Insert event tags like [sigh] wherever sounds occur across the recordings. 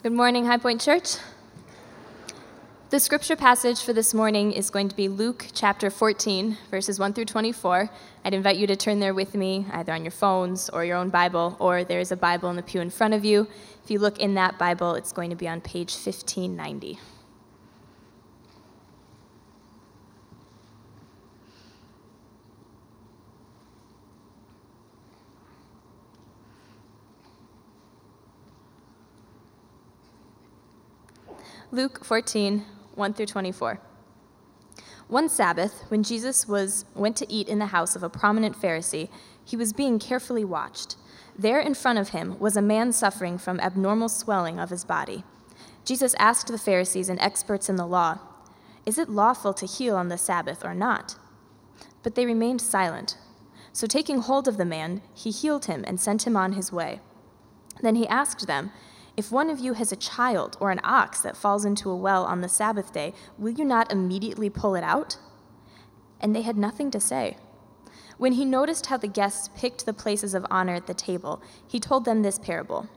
Good morning, High Point Church. The scripture passage for this morning is going to be Luke chapter 14, verses 1 through 24. I'd invite you to turn there with me, either on your phones or your own Bible, or there is a Bible in the pew in front of you. If you look in that Bible, it's going to be on page 1590. Luke 14, 1 through 24. One Sabbath, when Jesus was, went to eat in the house of a prominent Pharisee, he was being carefully watched. There in front of him was a man suffering from abnormal swelling of his body. Jesus asked the Pharisees and experts in the law, Is it lawful to heal on the Sabbath or not? But they remained silent. So taking hold of the man, he healed him and sent him on his way. Then he asked them, if one of you has a child or an ox that falls into a well on the Sabbath day, will you not immediately pull it out? And they had nothing to say. When he noticed how the guests picked the places of honor at the table, he told them this parable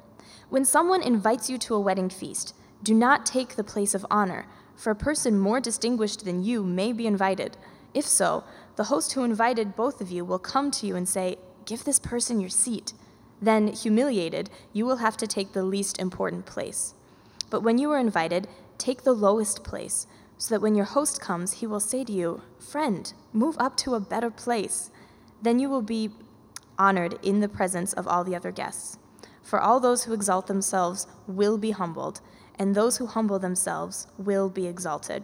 When someone invites you to a wedding feast, do not take the place of honor, for a person more distinguished than you may be invited. If so, the host who invited both of you will come to you and say, Give this person your seat. Then, humiliated, you will have to take the least important place. But when you are invited, take the lowest place, so that when your host comes, he will say to you, Friend, move up to a better place. Then you will be honored in the presence of all the other guests. For all those who exalt themselves will be humbled, and those who humble themselves will be exalted.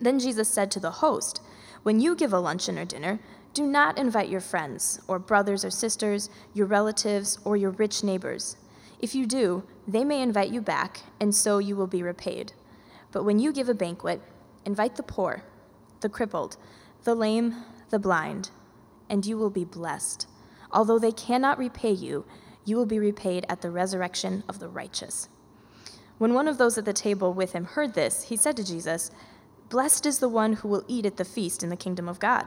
Then Jesus said to the host, When you give a luncheon or dinner, do not invite your friends, or brothers or sisters, your relatives, or your rich neighbors. If you do, they may invite you back, and so you will be repaid. But when you give a banquet, invite the poor, the crippled, the lame, the blind, and you will be blessed. Although they cannot repay you, you will be repaid at the resurrection of the righteous. When one of those at the table with him heard this, he said to Jesus, Blessed is the one who will eat at the feast in the kingdom of God.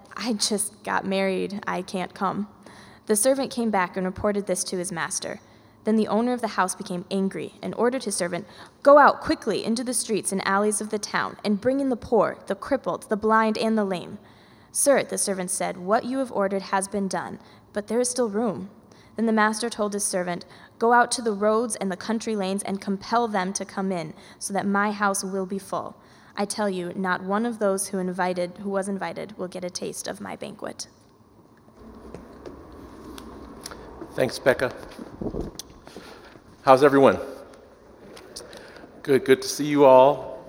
I just got married. I can't come. The servant came back and reported this to his master. Then the owner of the house became angry and ordered his servant, Go out quickly into the streets and alleys of the town and bring in the poor, the crippled, the blind, and the lame. Sir, the servant said, What you have ordered has been done, but there is still room. Then the master told his servant, Go out to the roads and the country lanes and compel them to come in, so that my house will be full. I tell you, not one of those who invited who was invited will get a taste of my banquet. Thanks, Becca. How's everyone? Good, good to see you all.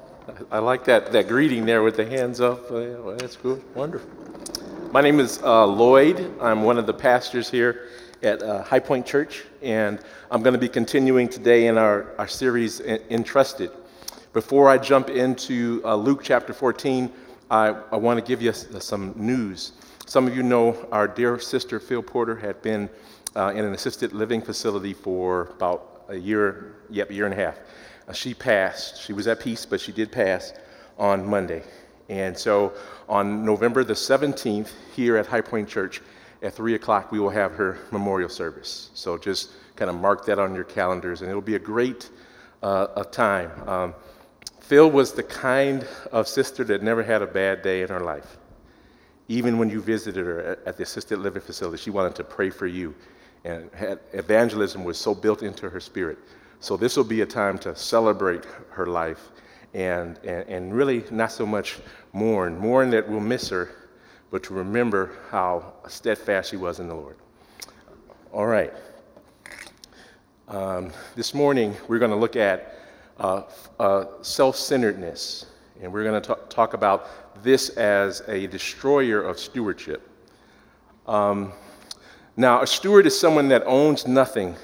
I like that, that greeting there with the hands up. Well, that's good, wonderful. My name is uh, Lloyd. I'm one of the pastors here at uh, High Point Church, and I'm going to be continuing today in our, our series, Entrusted. Before I jump into uh, Luke chapter 14, I, I want to give you some news. Some of you know our dear sister Phil Porter had been uh, in an assisted living facility for about a year, yep, a year and a half. Uh, she passed. She was at peace, but she did pass on Monday. And so on November the 17th, here at High Point Church, at 3 o'clock, we will have her memorial service. So just kind of mark that on your calendars, and it'll be a great uh, time. Um, Phil was the kind of sister that never had a bad day in her life. Even when you visited her at the assisted living facility, she wanted to pray for you. And had, evangelism was so built into her spirit. So this will be a time to celebrate her life and, and, and really not so much mourn. Mourn that we'll miss her, but to remember how steadfast she was in the Lord. All right. Um, this morning, we're going to look at uh, uh, self centeredness. And we're going to talk about this as a destroyer of stewardship. Um, now, a steward is someone that owns nothing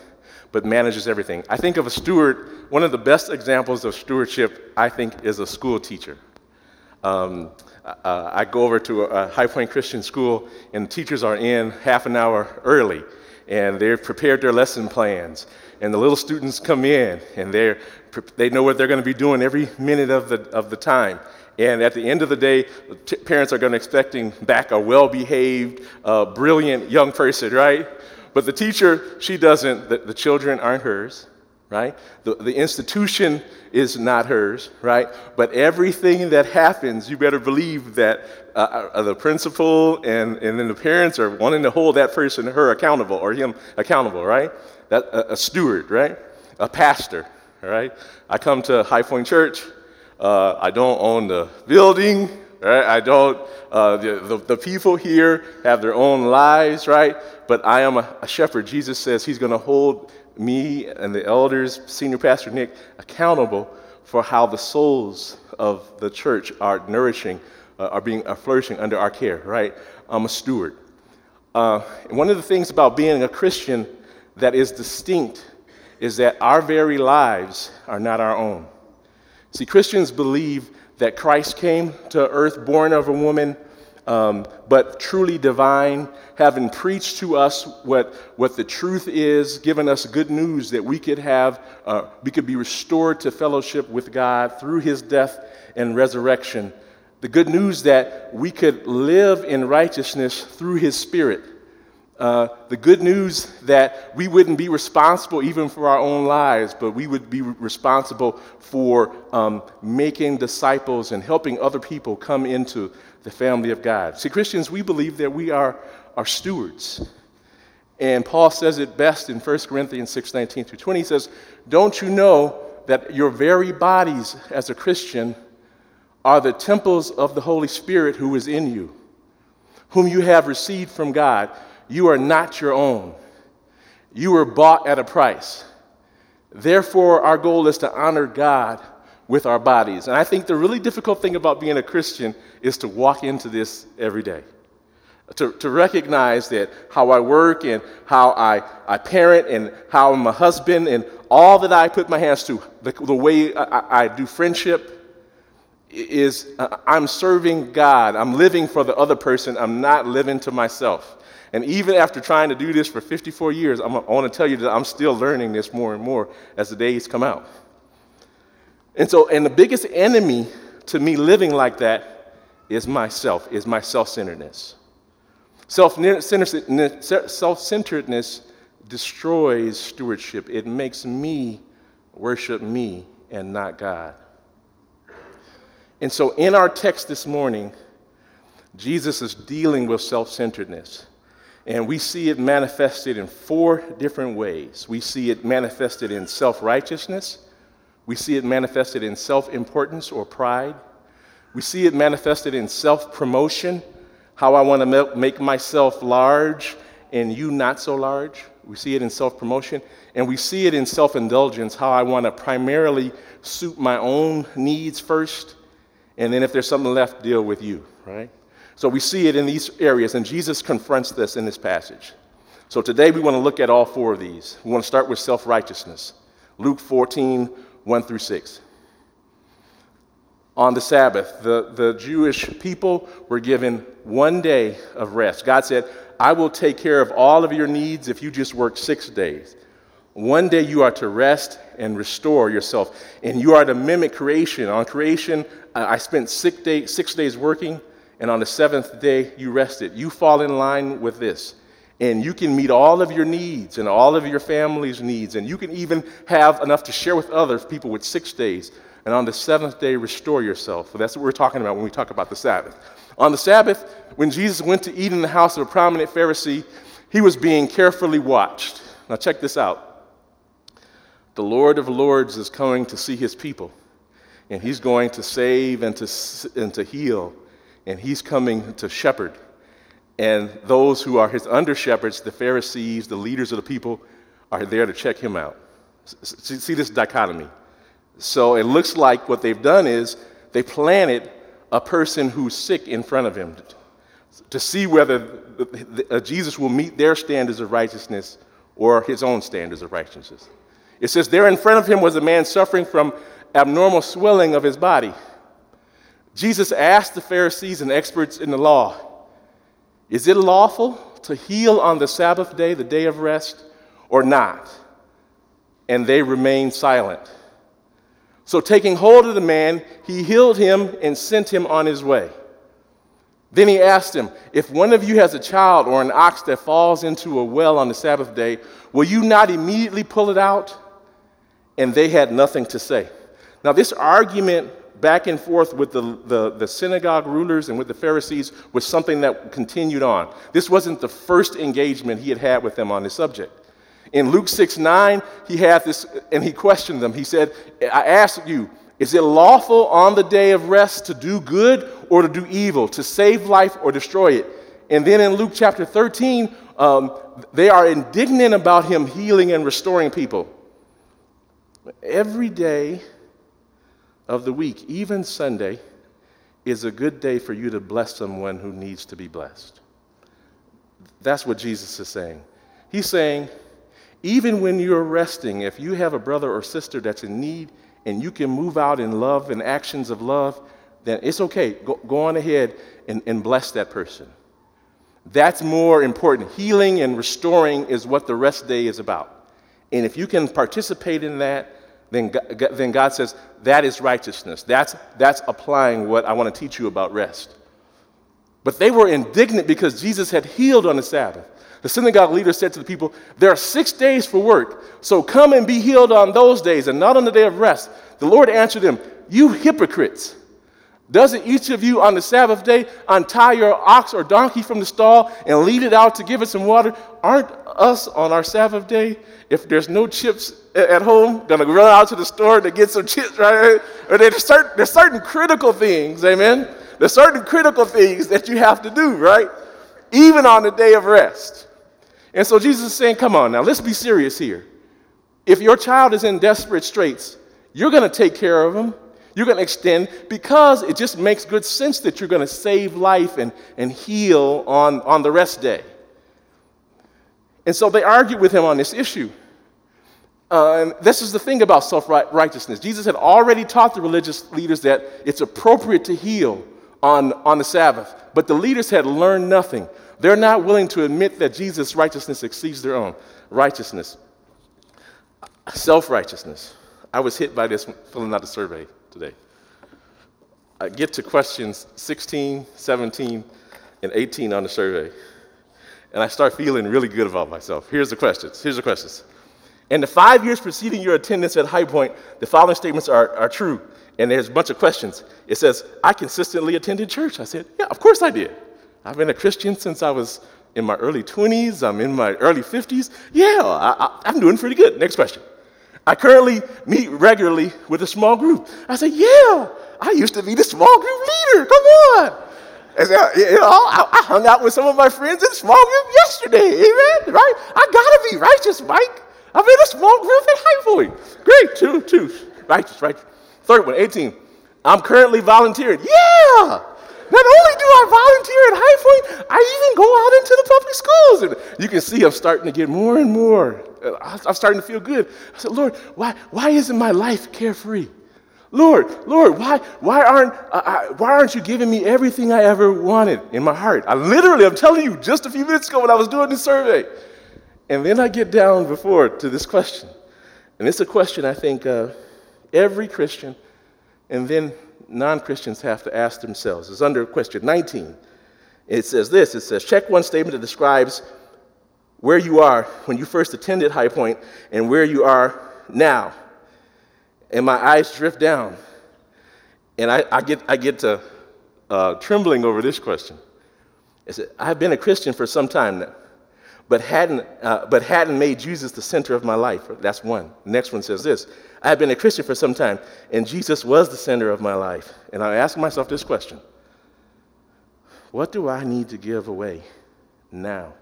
but manages everything. I think of a steward, one of the best examples of stewardship, I think, is a school teacher. Um, uh, I go over to a High Point Christian school, and teachers are in half an hour early, and they've prepared their lesson plans. And the little students come in, and they're, they know what they're going to be doing every minute of the, of the time. And at the end of the day, t- parents are going to expecting back a well-behaved, uh, brilliant young person, right? But the teacher, she doesn't. The, the children aren't hers, right? The, the institution is not hers, right? But everything that happens, you better believe that uh, uh, the principal and, and then the parents are wanting to hold that person, her accountable, or him accountable, right? That, a, a steward, right? A pastor, right? I come to High Point Church. Uh, I don't own the building, right? I don't, uh, the, the, the, people here have their own lives, right? But I am a, a shepherd. Jesus says he's going to hold me and the elders, Senior Pastor Nick, accountable for how the souls of the church are nourishing, uh, are being are flourishing under our care, right? I'm a steward. Uh, one of the things about being a Christian that is distinct is that our very lives are not our own. See, Christians believe that Christ came to earth born of a woman, um, but truly divine, having preached to us what, what the truth is, given us good news that we could have, uh, we could be restored to fellowship with God through his death and resurrection. The good news that we could live in righteousness through his spirit. Uh, the good news that we wouldn't be responsible even for our own lives, but we would be responsible for um, making disciples and helping other people come into the family of God. See, Christians, we believe that we are, are stewards. And Paul says it best in 1 Corinthians 6 19 through 20. He says, Don't you know that your very bodies as a Christian are the temples of the Holy Spirit who is in you, whom you have received from God? You are not your own. You were bought at a price. Therefore, our goal is to honor God with our bodies. And I think the really difficult thing about being a Christian is to walk into this every day. To, to recognize that how I work and how I, I parent and how I'm a husband and all that I put my hands to, the, the way I, I do friendship, is uh, I'm serving God. I'm living for the other person. I'm not living to myself. And even after trying to do this for 54 years, I'm, i want to tell you that I'm still learning this more and more as the days come out. And so, and the biggest enemy to me living like that is myself, is my self centeredness. Self centeredness destroys stewardship, it makes me worship me and not God. And so, in our text this morning, Jesus is dealing with self centeredness. And we see it manifested in four different ways. We see it manifested in self righteousness, we see it manifested in self importance or pride, we see it manifested in self promotion, how I want to make myself large and you not so large. We see it in self promotion. And we see it in self indulgence, how I want to primarily suit my own needs first. And then if there's something left, deal with you, right? So we see it in these areas, and Jesus confronts this in this passage. So today we want to look at all four of these. We want to start with self righteousness. Luke 14, 1 through 6. On the Sabbath, the, the Jewish people were given one day of rest. God said, I will take care of all of your needs if you just work six days. One day you are to rest and restore yourself, and you are to mimic creation. On creation, I spent six, day, six days working and on the seventh day you rested. You fall in line with this. And you can meet all of your needs and all of your family's needs. And you can even have enough to share with other people with six days. And on the seventh day, restore yourself. So that's what we're talking about when we talk about the Sabbath. On the Sabbath, when Jesus went to eat in the house of a prominent Pharisee, he was being carefully watched. Now, check this out. The Lord of Lords is coming to see his people, and he's going to save and to, and to heal and he's coming to shepherd. And those who are his under shepherds, the Pharisees, the leaders of the people, are there to check him out. See this dichotomy. So it looks like what they've done is they planted a person who's sick in front of him to see whether uh, Jesus will meet their standards of righteousness or his own standards of righteousness. It says, There in front of him was a man suffering from abnormal swelling of his body. Jesus asked the Pharisees and experts in the law, Is it lawful to heal on the Sabbath day, the day of rest, or not? And they remained silent. So, taking hold of the man, he healed him and sent him on his way. Then he asked him, If one of you has a child or an ox that falls into a well on the Sabbath day, will you not immediately pull it out? And they had nothing to say. Now, this argument back and forth with the, the, the, synagogue rulers and with the Pharisees was something that continued on. This wasn't the first engagement he had had with them on this subject. In Luke 6 9, he had this, and he questioned them. He said, I ask you, is it lawful on the day of rest to do good or to do evil, to save life or destroy it? And then in Luke chapter 13, um, they are indignant about him healing and restoring people. Every day, of the week, even Sunday, is a good day for you to bless someone who needs to be blessed. That's what Jesus is saying. He's saying, even when you're resting, if you have a brother or sister that's in need and you can move out in love and actions of love, then it's okay. Go, go on ahead and, and bless that person. That's more important. Healing and restoring is what the rest day is about. And if you can participate in that, then then God says, that is righteousness. That's, that's applying what I want to teach you about rest. But they were indignant because Jesus had healed on the Sabbath. The synagogue leader said to the people, There are six days for work, so come and be healed on those days and not on the day of rest. The Lord answered them, You hypocrites! Doesn't each of you on the Sabbath day untie your ox or donkey from the stall and lead it out to give it some water? Aren't us on our Sabbath day, if there's no chips at home, gonna run out to the store to get some chips, right? Or there's certain, there's certain critical things, amen? There's certain critical things that you have to do, right? Even on the day of rest. And so Jesus is saying, come on now, let's be serious here. If your child is in desperate straits, you're gonna take care of them you're going to extend because it just makes good sense that you're going to save life and, and heal on, on the rest day. And so they argued with him on this issue. Uh, this is the thing about self righteousness. Jesus had already taught the religious leaders that it's appropriate to heal on, on the Sabbath, but the leaders had learned nothing. They're not willing to admit that Jesus' righteousness exceeds their own righteousness. Self righteousness. I was hit by this filling out the survey today. I get to questions 16, 17, and 18 on the survey, and I start feeling really good about myself. Here's the questions. Here's the questions. In the five years preceding your attendance at High Point, the following statements are, are true. And there's a bunch of questions. It says, I consistently attended church. I said, Yeah, of course I did. I've been a Christian since I was in my early 20s. I'm in my early 50s. Yeah, I, am doing pretty good. Next question. I currently meet regularly with a small group. I said, yeah, I used to be the small group leader. Come on. So, uh, you know, I, I, hung out with some of my friends in small group yesterday. Amen. Right? I gotta be righteous, Mike. I'm in a small group at High Point. Great. Two, two. Righteous, right? Third one, 18. I'm currently volunteering. Yeah. Not only do I volunteer at High Point, I even go out into the public schools. And you can see I'm starting to get more and more. I'm starting to feel good. I said, Lord, why, why isn't my life carefree? Lord, Lord, why, why, aren't, uh, why aren't you giving me everything I ever wanted in my heart? I literally, I'm telling you, just a few minutes ago when I was doing this survey. And then I get down before to this question. And it's a question I think uh, every Christian and then non Christians have to ask themselves. It's under question 19. It says this it says, check one statement that describes where you are when you first attended High Point and where you are now. And my eyes drift down. And I, I get, I get to uh, trembling over this question. I said, I've been a Christian for some time now, but hadn't, uh, but hadn't made Jesus the center of my life. That's one. Next one says this I have been a Christian for some time, and Jesus was the center of my life. And I ask myself this question What do I need to give away now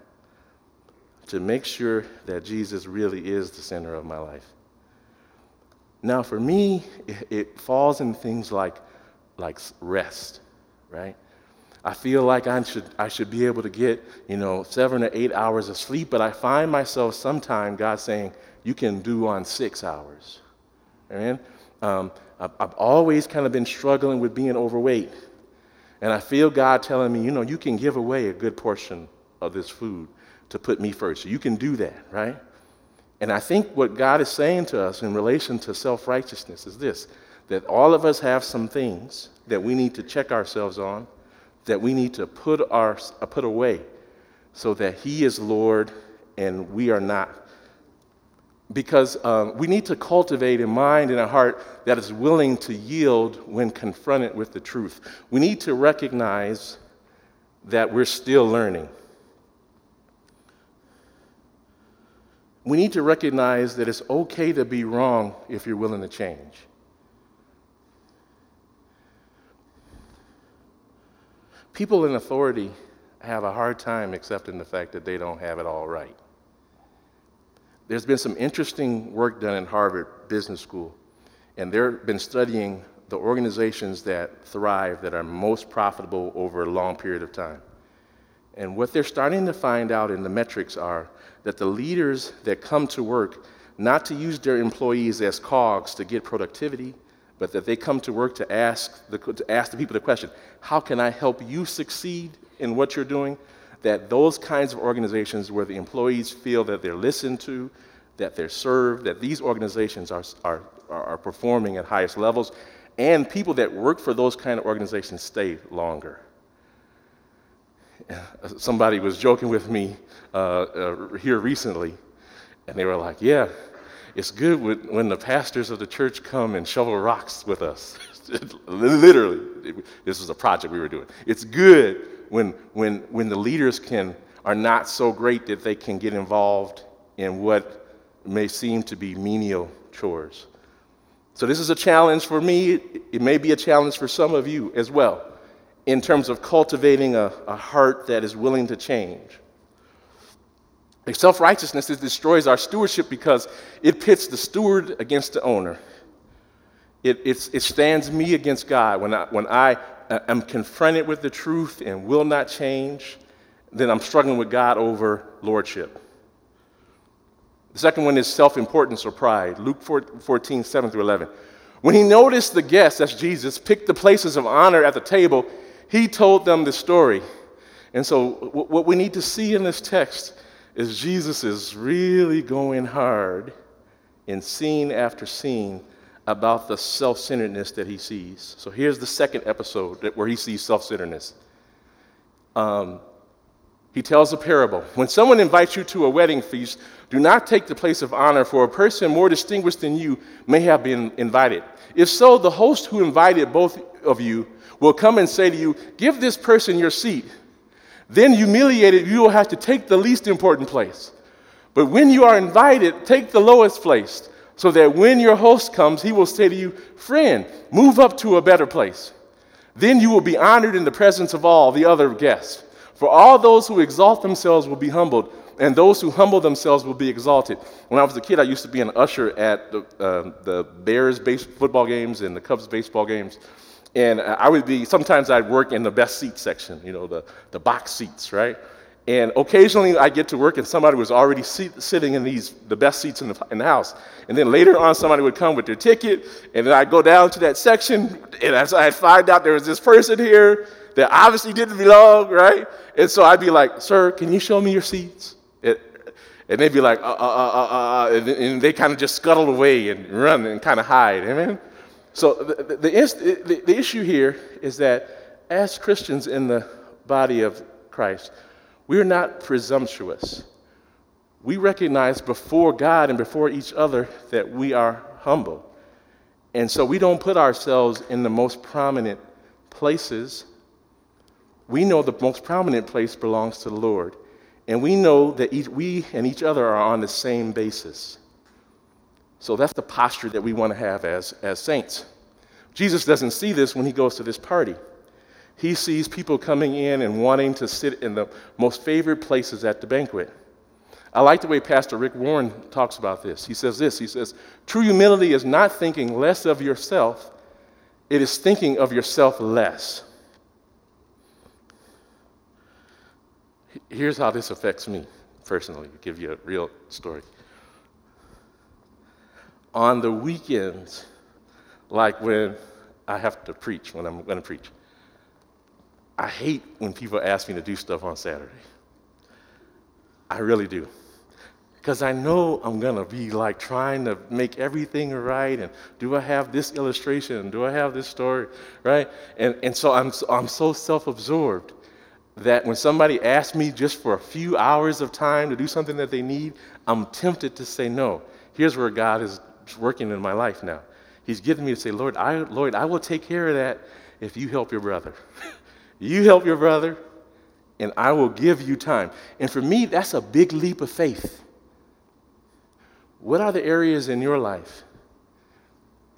to make sure that Jesus really is the center of my life? Now, for me, it, falls in things like, like rest, right? I feel like I should, I should be able to get, you know, seven or eight hours of sleep, but I find myself sometime, God saying, you can do on six hours. Amen? Um, I've, I've always kind of been struggling with being overweight. And I feel God telling me, you know, you can give away a good portion of this food to put me first. You can do that, right? And I think what God is saying to us in relation to self righteousness is this that all of us have some things that we need to check ourselves on that we need to put, our, uh, put away so that He is Lord and we are not. Because um, we need to cultivate a mind and a heart that is willing to yield when confronted with the truth. We need to recognize that we're still learning. We need to recognize that it's okay to be wrong if you're willing to change. People in authority have a hard time accepting the fact that they don't have it all right. There's been some interesting work done in Harvard Business School, and they've been studying the organizations that thrive, that are most profitable over a long period of time. And what they're starting to find out in the metrics are that the leaders that come to work not to use their employees as cogs to get productivity, but that they come to work to ask the, to ask the people the question how can I help you succeed in what you're doing? That those kinds of organizations where the employees feel that they're listened to, that they're served, that these organizations are, are, are performing at highest levels, and people that work for those kind of organizations stay longer. Somebody was joking with me uh, uh, here recently, and they were like, Yeah, it's good when the pastors of the church come and shovel rocks with us. [laughs] Literally, this was a project we were doing. It's good when, when, when the leaders can, are not so great that they can get involved in what may seem to be menial chores. So, this is a challenge for me. It may be a challenge for some of you as well, in terms of cultivating a, a heart that is willing to change. Self righteousness destroys our stewardship because it pits the steward against the owner. It, it stands me against God. When I, when I uh, am confronted with the truth and will not change, then I'm struggling with God over lordship. The second one is self importance or pride. Luke 14, 7 through 11. When he noticed the guests, that's Jesus, picked the places of honor at the table, he told them the story. And so, what we need to see in this text is Jesus is really going hard in scene after scene about the self centeredness that he sees. So here's the second episode where he sees self centeredness. Um, he tells a parable. When someone invites you to a wedding feast, do not take the place of honor, for a person more distinguished than you may have been invited. If so, the host who invited both of you will come and say to you, Give this person your seat. Then, humiliated, you will have to take the least important place. But when you are invited, take the lowest place, so that when your host comes, he will say to you, Friend, move up to a better place. Then you will be honored in the presence of all the other guests. For all those who exalt themselves will be humbled, and those who humble themselves will be exalted. When I was a kid, I used to be an usher at the, uh, the Bears base football games and the Cubs baseball games. And I would be, sometimes I'd work in the best seat section, you know, the, the box seats, right? And occasionally I get to work and somebody was already sit, sitting in these, the best seats in the, in the house. And then later on, somebody would come with their ticket, and then I'd go down to that section, and as I'd find out there was this person here that obviously didn't belong, right? And so I'd be like, Sir, can you show me your seats? And, they'd be like, uh, uh, uh, uh, and, and they kind of just scuttle away and run and kind of hide. Amen? So the, the, the, the, issue here is that as Christians in the body of Christ, we are not presumptuous. We recognize before God and before each other that we are humble. And so we don't put ourselves in the most prominent places. We know the most prominent place belongs to the Lord. And we know that each, we and each other are on the same basis. So that's the posture that we want to have as, as saints. Jesus doesn't see this when he goes to this party. He sees people coming in and wanting to sit in the most favorite places at the banquet. I like the way Pastor Rick Warren talks about this. He says this He says, True humility is not thinking less of yourself, it is thinking of yourself less. Here's how this affects me personally, to give you a real story. On the weekends, like when I have to preach, when I'm going to preach, I hate when people ask me to do stuff on Saturday. I really do. Because I know I'm going to be like trying to make everything right. And do I have this illustration? Do I have this story? Right? And, and so I'm, I'm so self absorbed that when somebody asks me just for a few hours of time to do something that they need, I'm tempted to say no. Here's where God is working in my life now. He's given me to say, Lord, I, Lord, I will take care of that if you help your brother. [laughs] you help your brother, and I will give you time. And for me, that's a big leap of faith. What are the areas in your life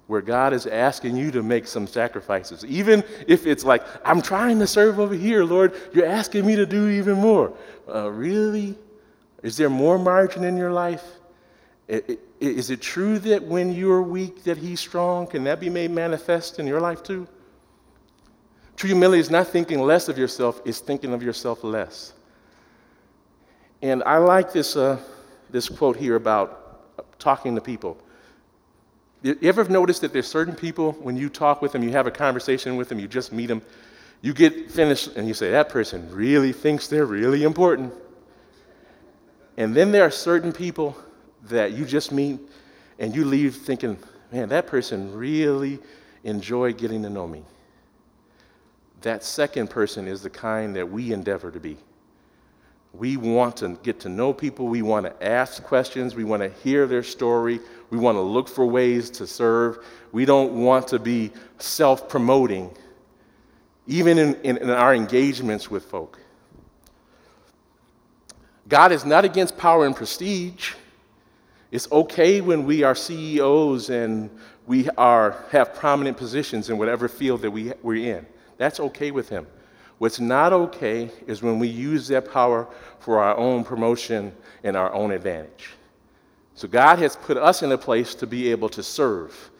where God is asking you to make some sacrifices? Even if it's like, I'm trying to serve over here, Lord, you're asking me to do even more. Uh, really? Is there more margin in your life? Is it true that when you're weak, that He's strong? Can that be made manifest in your life too? True humility is not thinking less of yourself, it's thinking of yourself less. And I like this, uh, this quote here about talking to people. You ever noticed that there's certain people, when you talk with them, you have a conversation with them, you just meet them, you get finished and you say, that person really thinks they're really important. And then there are certain people that you just meet and you leave thinking, man, that person really enjoyed getting to know me. That second person is the kind that we endeavor to be. We want to get to know people. We want to ask questions. We want to hear their story. We want to look for ways to serve. We don't want to be self promoting, even in, in, in, our engagements with folk. God is not against power and prestige. It's okay when we are CEOs and we are, have prominent positions in whatever field that we, we're in. That's okay with Him. What's not okay is when we use that power for our own promotion and our own advantage. So God has put us in a place to be able to serve,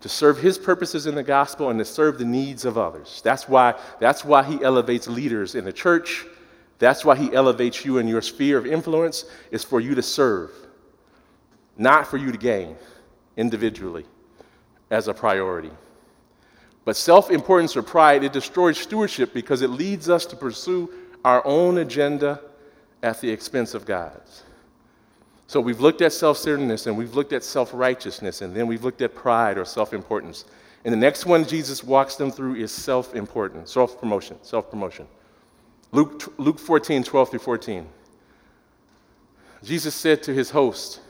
to serve his purposes in the gospel and to serve the needs of others. That's why, that's why he elevates leaders in the church. That's why he elevates you in your sphere of influence, is for you to serve, not for you to gain individually as a priority. But self importance or pride, it destroys stewardship because it leads us to pursue our own agenda at the expense of God's. So we've looked at self centeredness and we've looked at self righteousness and then we've looked at pride or self importance. And the next one Jesus walks them through is self importance, self promotion, self promotion. Luke, Luke 14, 12 through 14. Jesus said to his host,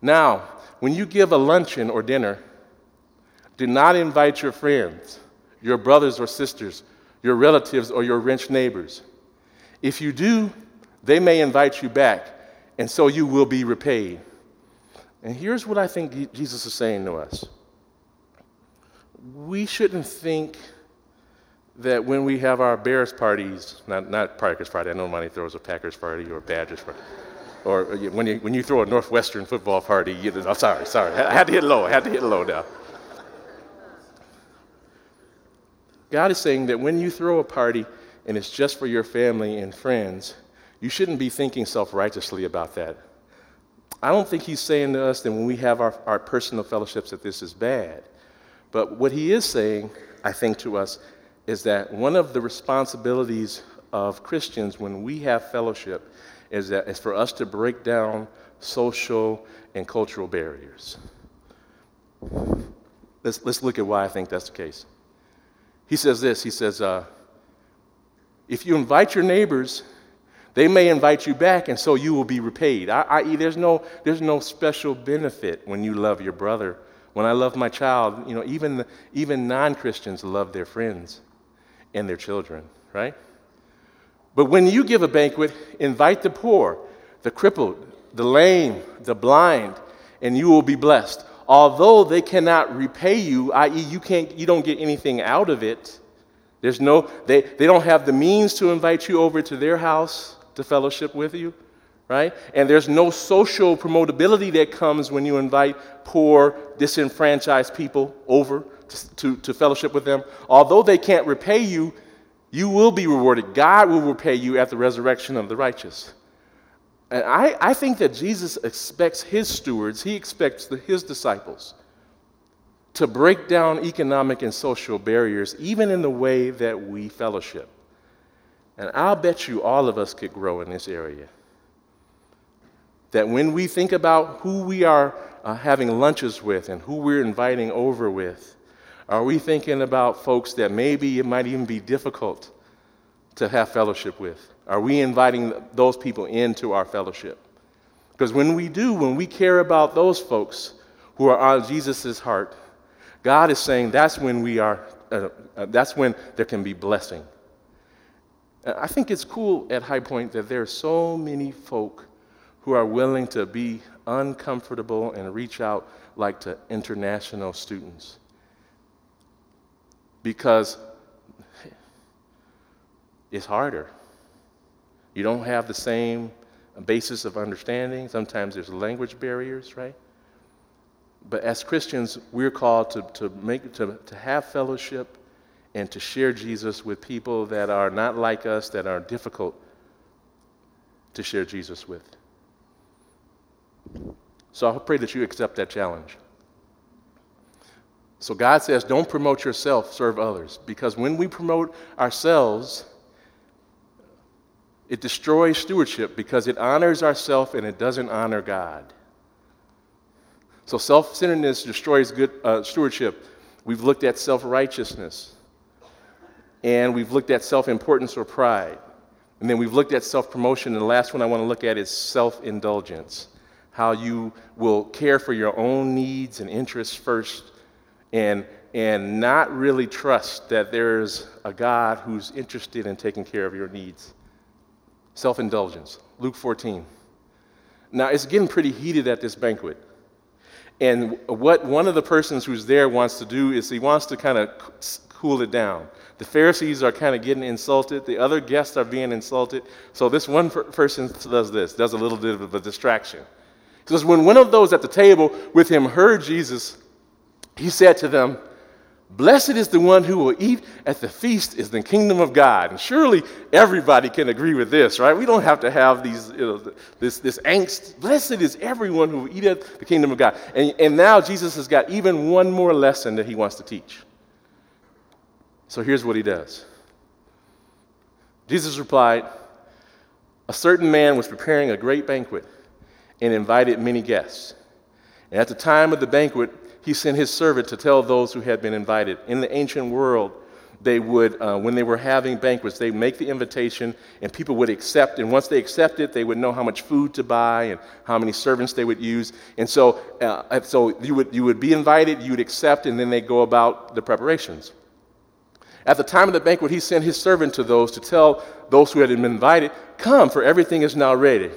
Now, when you give a luncheon or dinner, do not invite your friends, your brothers or sisters, your relatives, or your rich neighbors. If you do, they may invite you back, and so you will be repaid. And here's what I think Jesus is saying to us we shouldn't think that when we have our Bears parties, not, not Packers party, I know nobody throws a Packers party or a Badgers party, or uh, when you, when you throw a Northwestern football party, you, oh, sorry, sorry, I had to hit low, I had to hit low now. God is saying that when you throw a party and it's just for your family and friends, you shouldn't be thinking self righteously about that. I don't think he's saying to us that when we have our, our personal fellowships that this is bad. But what he is saying, I think, to us is that one of the responsibilities of Christians when we have fellowship is that is for us to break down social and cultural barriers. Let's, let's look at why I think that's the case. He says this He says, uh, if you invite your neighbors, they may invite you back, and so you will be repaid. I.e., there's no, there's no special benefit when you love your brother. When I love my child, you know, even, even non Christians love their friends and their children, right? But when you give a banquet, invite the poor, the crippled, the lame, the blind, and you will be blessed although they cannot repay you, i.e., you, can't, you don't get anything out of it, there's no, they, they don't have the means to invite you over to their house to fellowship with you, right? And there's no social promotability that comes when you invite poor, disenfranchised people over to, to, to fellowship with them. Although they can't repay you, You will be rewarded. God will repay you at the resurrection of the righteous. And I, I think that Jesus expects his stewards, he expects the, his disciples to break down economic and social barriers, even in the way that we fellowship. And I'll bet you all of us could grow in this area. That when we think about who we are uh, having lunches with and who we're inviting over with, are we thinking about folks that maybe it might even be difficult to have fellowship with? Are we inviting those people into our fellowship? Because when we do, when we care about those folks who are on Jesus' heart, God is saying that's when we are, uh, uh, that's when there can be blessing. I think it's cool at High Point that there are so many folk who are willing to be uncomfortable and reach out like to international students. Because it's harder. You don't have the same basis of understanding. Sometimes there's language barriers, right? But as Christians, we're called to, to, make, to, to have fellowship and to share Jesus with people that are not like us, that are difficult to share Jesus with. So I pray that you accept that challenge. So God says, don't promote yourself, serve others. Because when we promote ourselves, it destroys stewardship because it honors ourselves and it doesn't honor God. So self centeredness destroys good uh, stewardship. We've looked at self righteousness, and we've looked at self importance or pride. And then we've looked at self promotion, and the last one I want to look at is self indulgence how you will care for your own needs and interests first and, and not really trust that there's a God who's interested in taking care of your needs. Self indulgence, Luke 14. Now, it's getting pretty heated at this banquet. And what one of the persons who's there wants to do is he wants to kind of cool it down. The Pharisees are kind of getting insulted. The other guests are being insulted. So this one person does this, does a little bit of a distraction. Because when one of those at the table with him heard Jesus, he said to them, Blessed is the one who will eat at the feast is the kingdom of God. And surely everybody can agree with this, right? We don't have to have these, you know, this, this angst. Blessed is everyone who will eat at the kingdom of God. And, and now Jesus has got even one more lesson that he wants to teach. So here's what he does Jesus replied, A certain man was preparing a great banquet and invited many guests. And at the time of the banquet, he sent his servant to tell those who had been invited. In the ancient world, they would, uh, when they were having banquets, they make the invitation and people would accept. And once they accepted, they would know how much food to buy and how many servants they would use. And so, uh, so you, would, you would be invited, you would accept, and then they go about the preparations. At the time of the banquet, he sent his servant to those to tell those who had been invited, Come, for everything is now ready.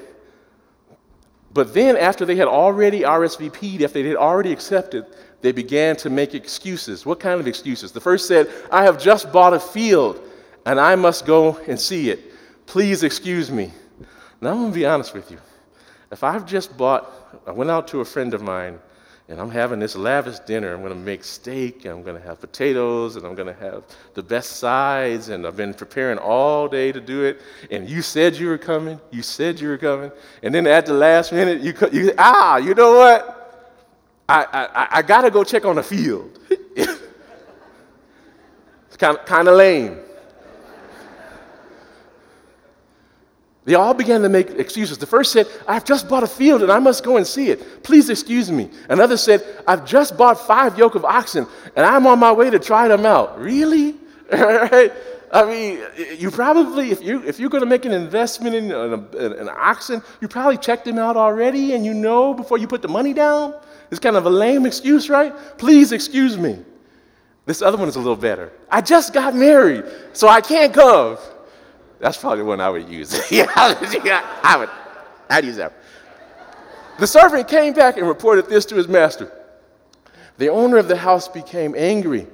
But then, after they had already RSVP'd, after they had already accepted, they began to make excuses. What kind of excuses? The first said, I have just bought a field and I must go and see it. Please excuse me. Now, I'm going to be honest with you. If I've just bought, I went out to a friend of mine and I'm having this lavish dinner. I'm going to make steak, and I'm going to have potatoes, and I'm going to have the best sides, and I've been preparing all day to do it. And you said you were coming. You said you were coming. And then at the last minute, you, you ah, you know what? I, I, I got to go check on the field. [laughs] it's kind of, kind of lame. They all began to make excuses. The first said, I've just bought a field and I must go and see it. Please excuse me. Another said, I've just bought five yoke of oxen and I'm on my way to try them out. Really? [laughs] right? I mean, you probably, if, you, if you're going to make an investment in an, oxen, you probably checked them out already and you know before you put the money down. It's kind of a lame excuse, right? Please excuse me. This other one is a little better. I just got married, so I can't come. That's probably one I would use. [laughs] yeah, I would. I'd use that. The servant came back and reported this to his master. The owner of the house became angry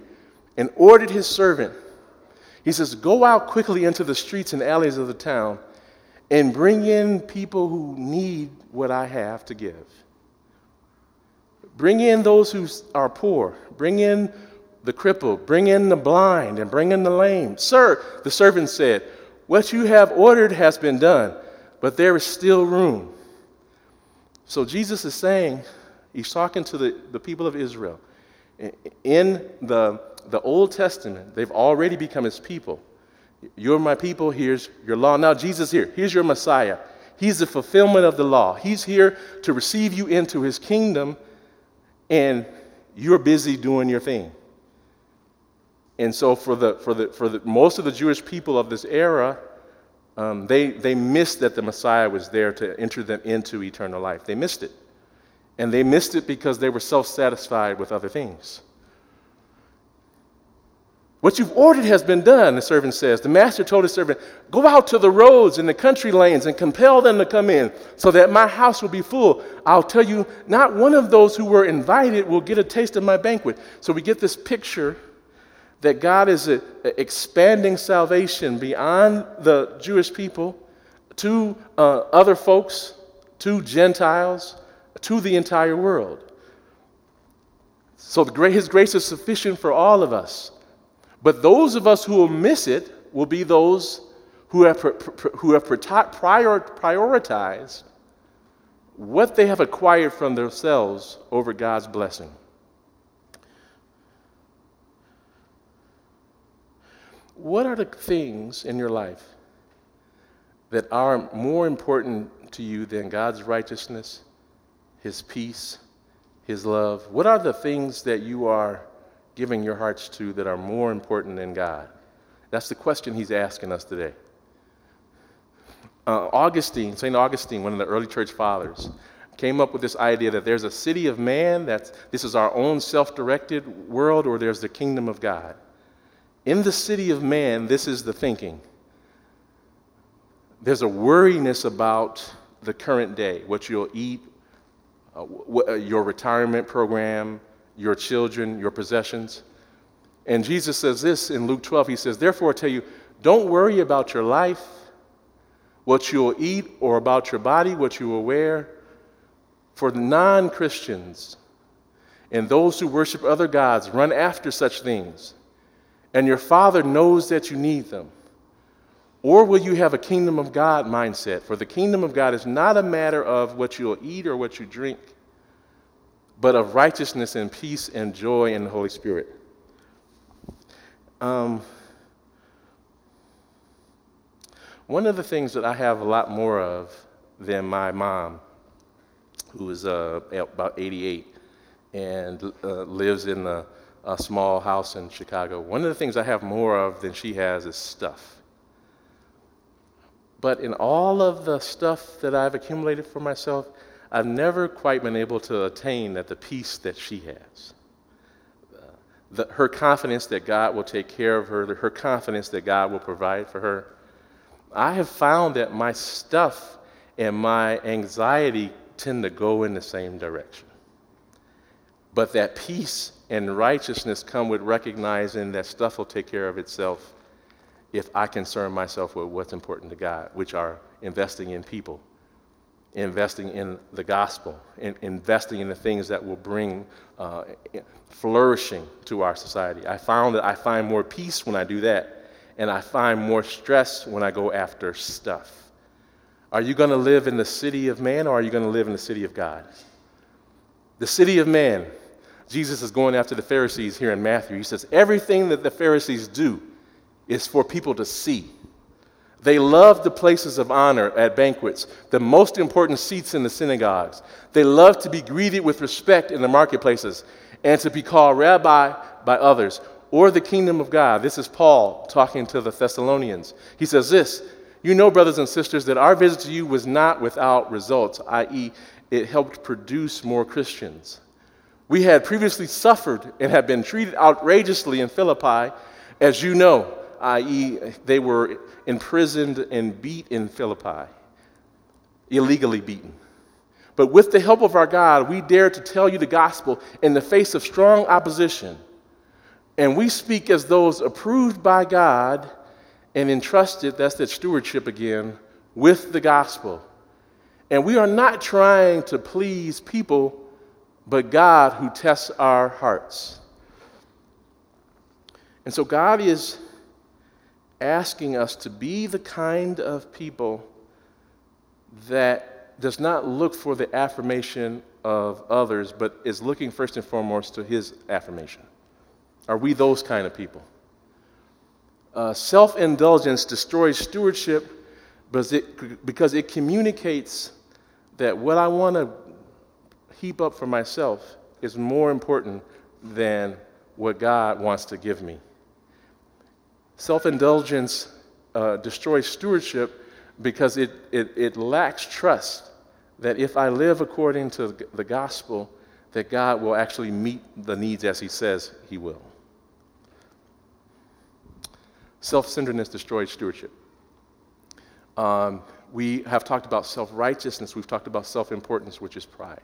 and ordered his servant. He says, Go out quickly into the streets and alleys of the town and bring in people who need what I have to give. Bring in those who are poor. Bring in the crippled, bring in the blind, and bring in the lame. Sir, the servant said, What you have ordered has been done, but there is still room. So Jesus is saying, He's talking to the, the people of Israel. In the, the Old Testament, they've already become His people. You're my people, here's your law. Now, Jesus here, here's your Messiah. He's the fulfillment of the law. He's here to receive you into His kingdom, and you're busy doing your thing. And so, for, the, for, the, for the, most of the Jewish people of this era, um, they, they missed that the Messiah was there to enter them into eternal life. They missed it. And they missed it because they were self satisfied with other things. What you've ordered has been done, the servant says. The master told his servant, Go out to the roads and the country lanes and compel them to come in, so that my house will be full. I'll tell you, not one of those who were invited will get a taste of my banquet. So we get this picture that God is a expanding salvation beyond the Jewish people to uh, other folks, to Gentiles, to the entire world. So the, his grace is sufficient for all of us. But those of us who will miss it will be those who have, who have prioritized what they have acquired from themselves over God's blessing. What are the things in your life that are more important to you than God's righteousness, His peace, His love? What are the things that you are giving your hearts to that are more important than God? That's the question He's asking us today. Uh, Augustine, St. Augustine, one of the early church fathers, came up with this idea that there's a city of man, that this is our own self directed world, or there's the kingdom of God. In the city of man, this is the thinking. There's a worriness about the current day, what you'll eat, uh, uh, your retirement program, your children, your possessions. And Jesus says this in Luke 12. He says, Therefore, I tell you, don't worry about your life, what you'll eat, or about your body, what you will wear. For non Christians and those who worship other gods run after such things and your Father knows that you need them? Or will you have a kingdom of God mindset? For the kingdom of God is not a matter of what you'll eat or what you drink, but of righteousness and peace and joy in the Holy Spirit. Um, one of the things that I have a lot more of than my mom, who is uh, about 88 and uh, lives in the a small house in Chicago. One of the things I have more of than she has is stuff. But in all of the stuff that I've accumulated for myself, I've never quite been able to attain at the peace that she has. The, her confidence that God will take care of her, her confidence that God will provide for her. I have found that my stuff and my anxiety tend to go in the same direction. But that peace and righteousness come with recognizing that stuff will take care of itself if I concern myself with what's important to God, which are investing in people, investing in the gospel, and investing in the things that will bring uh, flourishing to our society. I found that I find more peace when I do that, and I find more stress when I go after stuff. Are you going to live in the city of man, or are you going to live in the city of God? The city of man Jesus is going after the Pharisees here in Matthew. He says, Everything that the Pharisees do is for people to see. They love the places of honor at banquets, the most important seats in the synagogues. They love to be greeted with respect in the marketplaces and to be called rabbi by others or the kingdom of God. This is Paul talking to the Thessalonians. He says this You know, brothers and sisters, that our visit to you was not without results, i.e., it helped produce more Christians. We had previously suffered and had been treated outrageously in Philippi, as you know, i.e., they were imprisoned and beat in Philippi, illegally beaten. But with the help of our God, we dare to tell you the gospel in the face of strong opposition. And we speak as those approved by God and entrusted, that's that stewardship again, with the gospel. And we are not trying to please people but God who tests our hearts. And so God is asking us to be the kind of people that does not look for the affirmation of others, but is looking first and foremost to his affirmation. Are we those kind of people? Uh, Self indulgence destroys stewardship because it, because it communicates that what I want to heap up for myself is more important than what God wants to give me. Self indulgence uh, destroys stewardship because it, it, it lacks trust that if I live according to the gospel, that God will actually meet the needs as He says He will. Self centeredness destroys stewardship. Um, we have talked about self righteousness, we've talked about self importance, which is pride.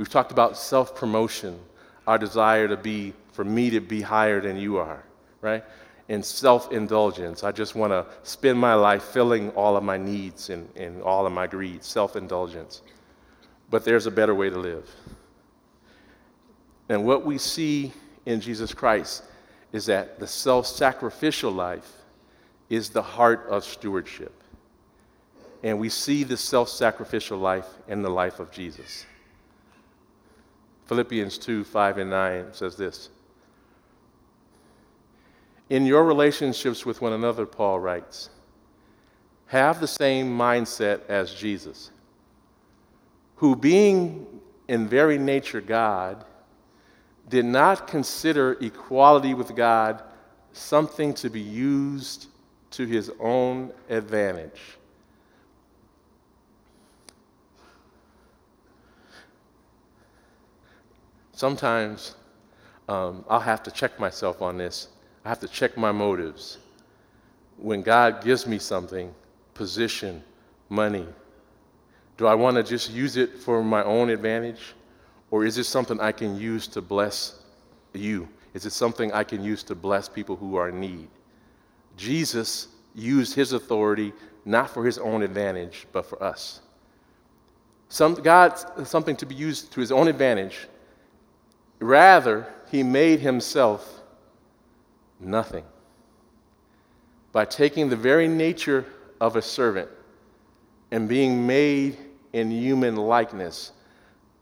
We've talked about self promotion, our desire to be, for me to be higher than you are, right? And self indulgence. I just want to spend my life filling all of my needs and, and all of my greed, self indulgence. But there's a better way to live. And what we see in Jesus Christ is that the self sacrificial life is the heart of stewardship. And we see the self sacrificial life in the life of Jesus. Philippians 2 5 and 9 says this In your relationships with one another, Paul writes, have the same mindset as Jesus, who, being in very nature God, did not consider equality with God something to be used to his own advantage. Sometimes um, I'll have to check myself on this. I have to check my motives. When God gives me something, position, money, do I want to just use it for my own advantage? Or is it something I can use to bless you? Is it something I can use to bless people who are in need? Jesus used his authority not for his own advantage, but for us. Some, God, something to be used to his own advantage Rather, he made himself nothing by taking the very nature of a servant and being made in human likeness.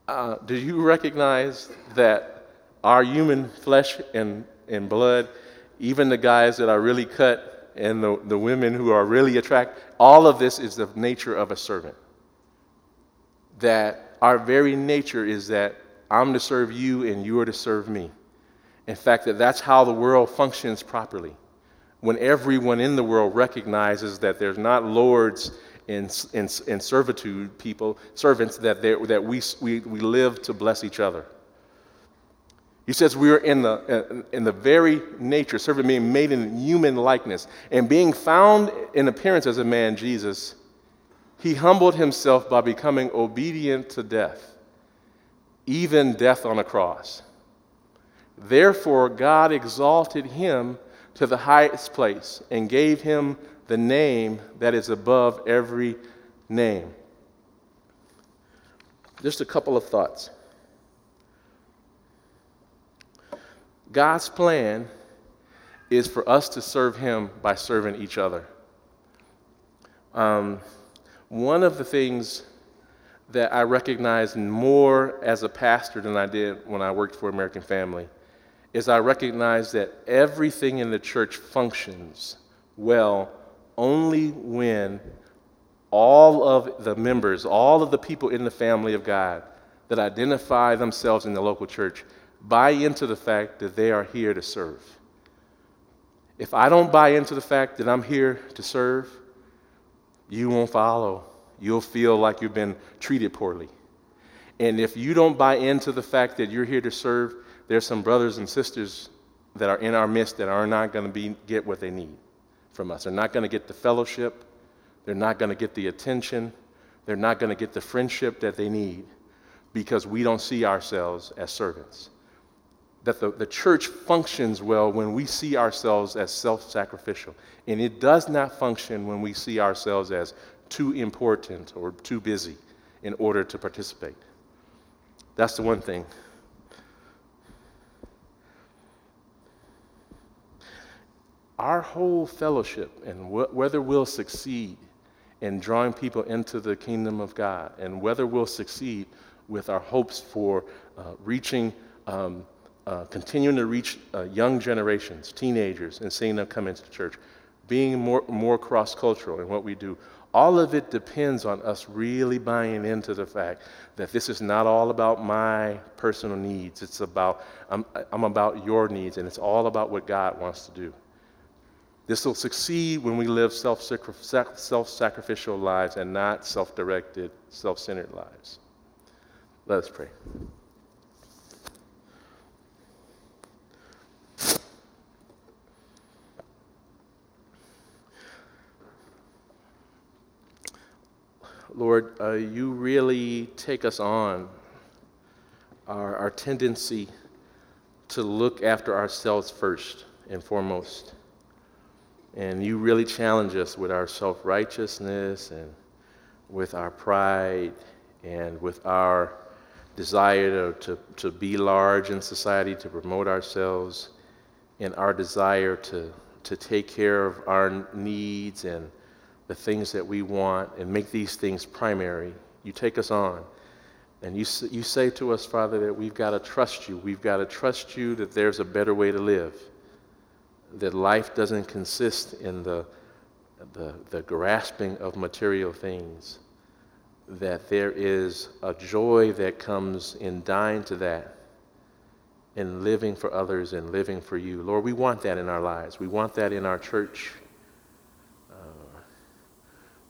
Uh, do you recognize that our human flesh and, and blood, even the guys that are really cut and the, the women who are really attractive, all of this is the nature of a servant. That our very nature is that I'm to serve you and you are to serve me. In fact, that that's how the world functions properly. When everyone in the world recognizes that there's not lords and, and, and servitude people, servants, that, that we, we, we live to bless each other. He says we are in the, uh, in the very nature, servant being made in human likeness, and being found in appearance as a man, Jesus, he humbled himself by becoming obedient to death even death on a cross. Therefore, God exalted him to the highest place and gave him the name that is above every name. Just a couple of thoughts. God's plan is for us to serve him by serving each other. Um, one of the things that I recognize more as a pastor than I did when I worked for American Family is I recognize that everything in the church functions well only when all of the members, all of the people in the family of God that identify themselves in the local church buy into the fact that they are here to serve. If I don't buy into the fact that I'm here to serve, you won't follow you'll feel like you've been treated poorly. And if you don't buy into the fact that you're here to serve, there's some brothers and sisters that are in our midst that are not going to get what they need from us. They're not going to get the fellowship. They're not going to get the attention. They're not going to get the friendship that they need because we don't see ourselves as servants. That the, the church functions well when we see ourselves as self sacrificial. And it does not function when we see ourselves as too important or too busy in order to participate. That's the one thing. our whole fellowship and wh- whether we'll succeed in drawing people into the kingdom of God and whether we'll succeed with our hopes for uh, reaching, um, uh, continuing to reach uh, young generations, teenagers, and seeing them come into church, being more, more cross cultural in what we do. All of it depends on us really buying into the fact that this is not all about my personal needs. It's about, I'm, I'm about your needs, and it's all about what God wants to do. This will succeed when we live self sacrificial lives and not self directed, self centered lives. Let us pray. Lord, uh, you really take us on our, our tendency to look after ourselves first and foremost. And you really challenge us with our self righteousness and with our pride and with our desire to, to, to be large in society, to promote ourselves, and our desire to, to take care of our needs and the things that we want and make these things primary. You take us on. And you, you say to us, Father, that we've got to trust you. We've got to trust you that there's a better way to live. That life doesn't consist in the, the, the grasping of material things. That there is a joy that comes in dying to that, in living for others and living for you. Lord, we want that in our lives. We want that in our church.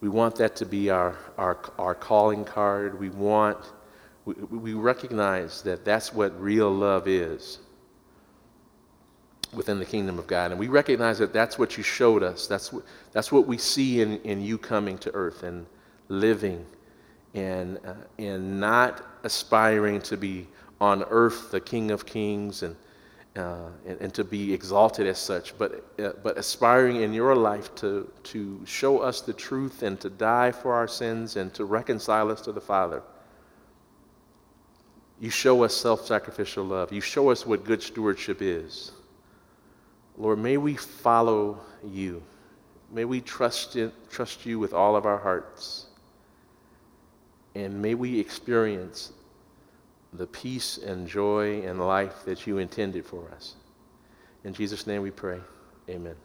We want that to be our, our, our calling card. We want, we, we recognize that that's what real love is within the kingdom of God. And we recognize that that's what you showed us. That's what, that's what we see in, in you coming to earth and living and, uh, and not aspiring to be on earth the King of Kings and uh, and, and, to be exalted as such, but, uh, but aspiring in your life to, to show us the truth and to die for our sins and to reconcile us to the Father. You show us self sacrificial love. You show us what good stewardship is. Lord, may we follow you. May we trust, in, trust you with all of our hearts. And may we experience the peace and joy and life that you intended for us. In Jesus' name we pray. Amen.